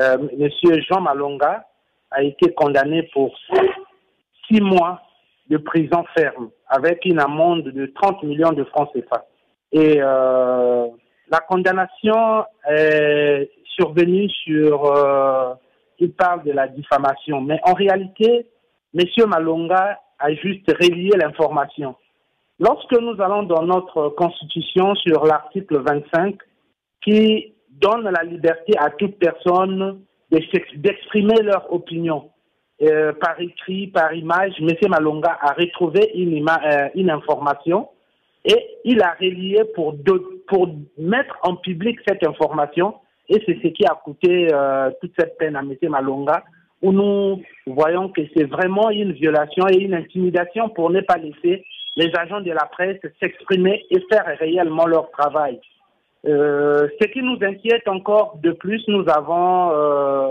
euh, Monsieur Jean Malonga a été condamné pour six mois de prison ferme avec une amende de 30 millions de francs CFA. Et euh, la condamnation est survenue sur, euh, il parle de la diffamation, mais en réalité, Monsieur Malonga a juste relié l'information. Lorsque nous allons dans notre constitution sur l'article 25 qui donne la liberté à toute personne d'exprimer leur opinion euh, par écrit, par image, M. Malonga a retrouvé une, euh, information et il a relié pour, pour mettre en public cette information et c'est ce qui a coûté euh, toute cette peine à M. Malonga où nous voyons que c'est vraiment une violation et une intimidation pour ne pas laisser les agents de la presse s'exprimer et faire réellement leur travail. Euh, ce qui nous inquiète encore de plus, nous avons euh,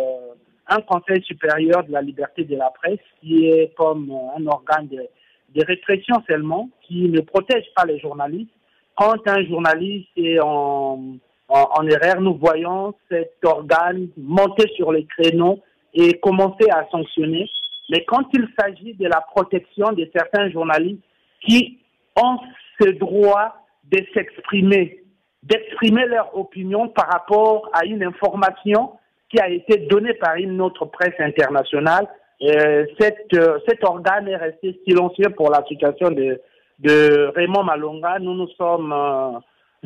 un Conseil supérieur de la liberté de la presse qui est comme un organe de, de répression seulement, qui ne protège pas les journalistes. Quand un journaliste est en, en, en erreur, nous voyons cet organe monter sur les créneaux et commencer à sanctionner. Mais quand il s'agit de la protection de certains journalistes qui ont ce droit de s'exprimer, d'exprimer leur opinion par rapport à une information qui a été donnée par une autre presse internationale, euh, cette, euh, cet organe est resté silencieux pour la situation de, de Raymond Malonga. Nous nous sommes, euh,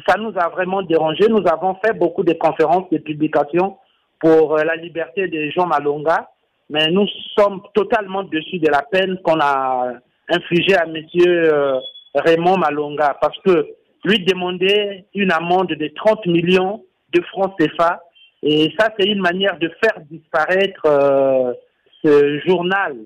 ça nous a vraiment dérangé. Nous avons fait beaucoup de conférences, de publications pour euh, la liberté de Jean Malonga, mais nous sommes totalement dessus de la peine qu'on a infligée à Monsieur Raymond Malonga, parce que lui demander une amende de 30 millions de francs CFA, et ça c'est une manière de faire disparaître euh, ce journal.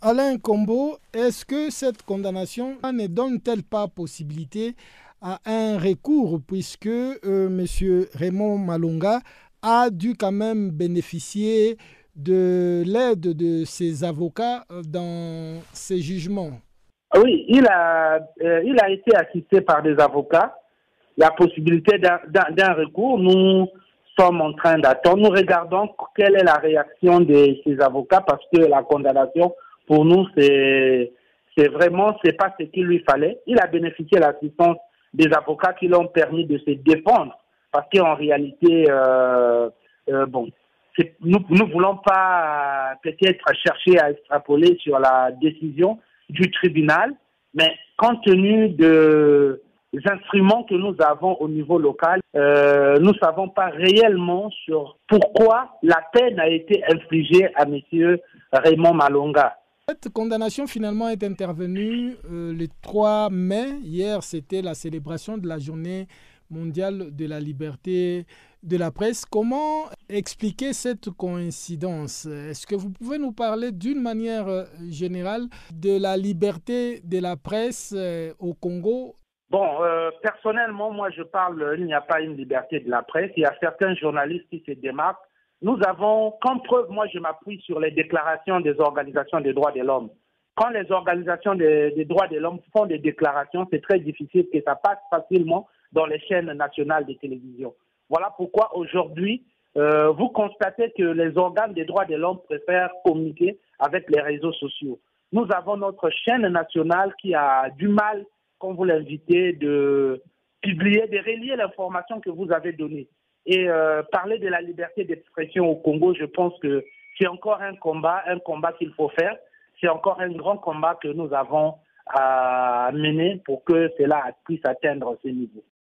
Alain Combo, est-ce que cette condamnation ne donne-t-elle pas possibilité à un recours puisque euh, M. Raymond Malonga a dû quand même bénéficier de l'aide de ses avocats dans ses jugements? Oui, il a, euh, il a été assisté par des avocats. La possibilité d'un recours, nous sommes en train d'attendre. Nous regardons quelle est la réaction de ces avocats parce que la condamnation, pour nous, c'est c'est vraiment c'est pas ce qu'il lui fallait. Il a bénéficié de l'assistance des avocats qui l'ont permis de se défendre parce qu'en réalité, euh, euh, bon, nous ne voulons pas peut-être chercher à extrapoler sur la décision du tribunal, mais compte tenu de, des instruments que nous avons au niveau local, euh, nous ne savons pas réellement sur pourquoi la peine a été infligée à M. Raymond Malonga. Cette condamnation finalement est intervenue euh, le 3 mai. Hier, c'était la célébration de la journée mondiale de la liberté de la presse. Comment expliquer cette coïncidence? Est-ce que vous pouvez nous parler d'une manière euh, générale de la liberté de la presse euh, au Congo? Bon, euh, personnellement, moi je parle, il n'y a pas une liberté de la presse. Il y a certains journalistes qui se démarquent. Nous avons, comme preuve, moi je m'appuie sur les déclarations des organisations des droits de l'homme. Quand les organisations des, des droits de l'homme font des déclarations, c'est très difficile que ça passe facilement dans les chaînes nationales de télévision. Voilà pourquoi aujourd'hui, euh, vous constatez que les organes des droits de l'homme préfèrent communiquer avec les réseaux sociaux. Nous avons notre chaîne nationale qui a du mal, quand vous l'invitez, de publier, de relier l'information que vous avez donnée. Et euh, parler de la liberté d'expression au Congo, je pense que c'est encore un combat, un combat qu'il faut faire. C'est encore un grand combat que nous avons à mener pour que cela puisse atteindre ce niveau.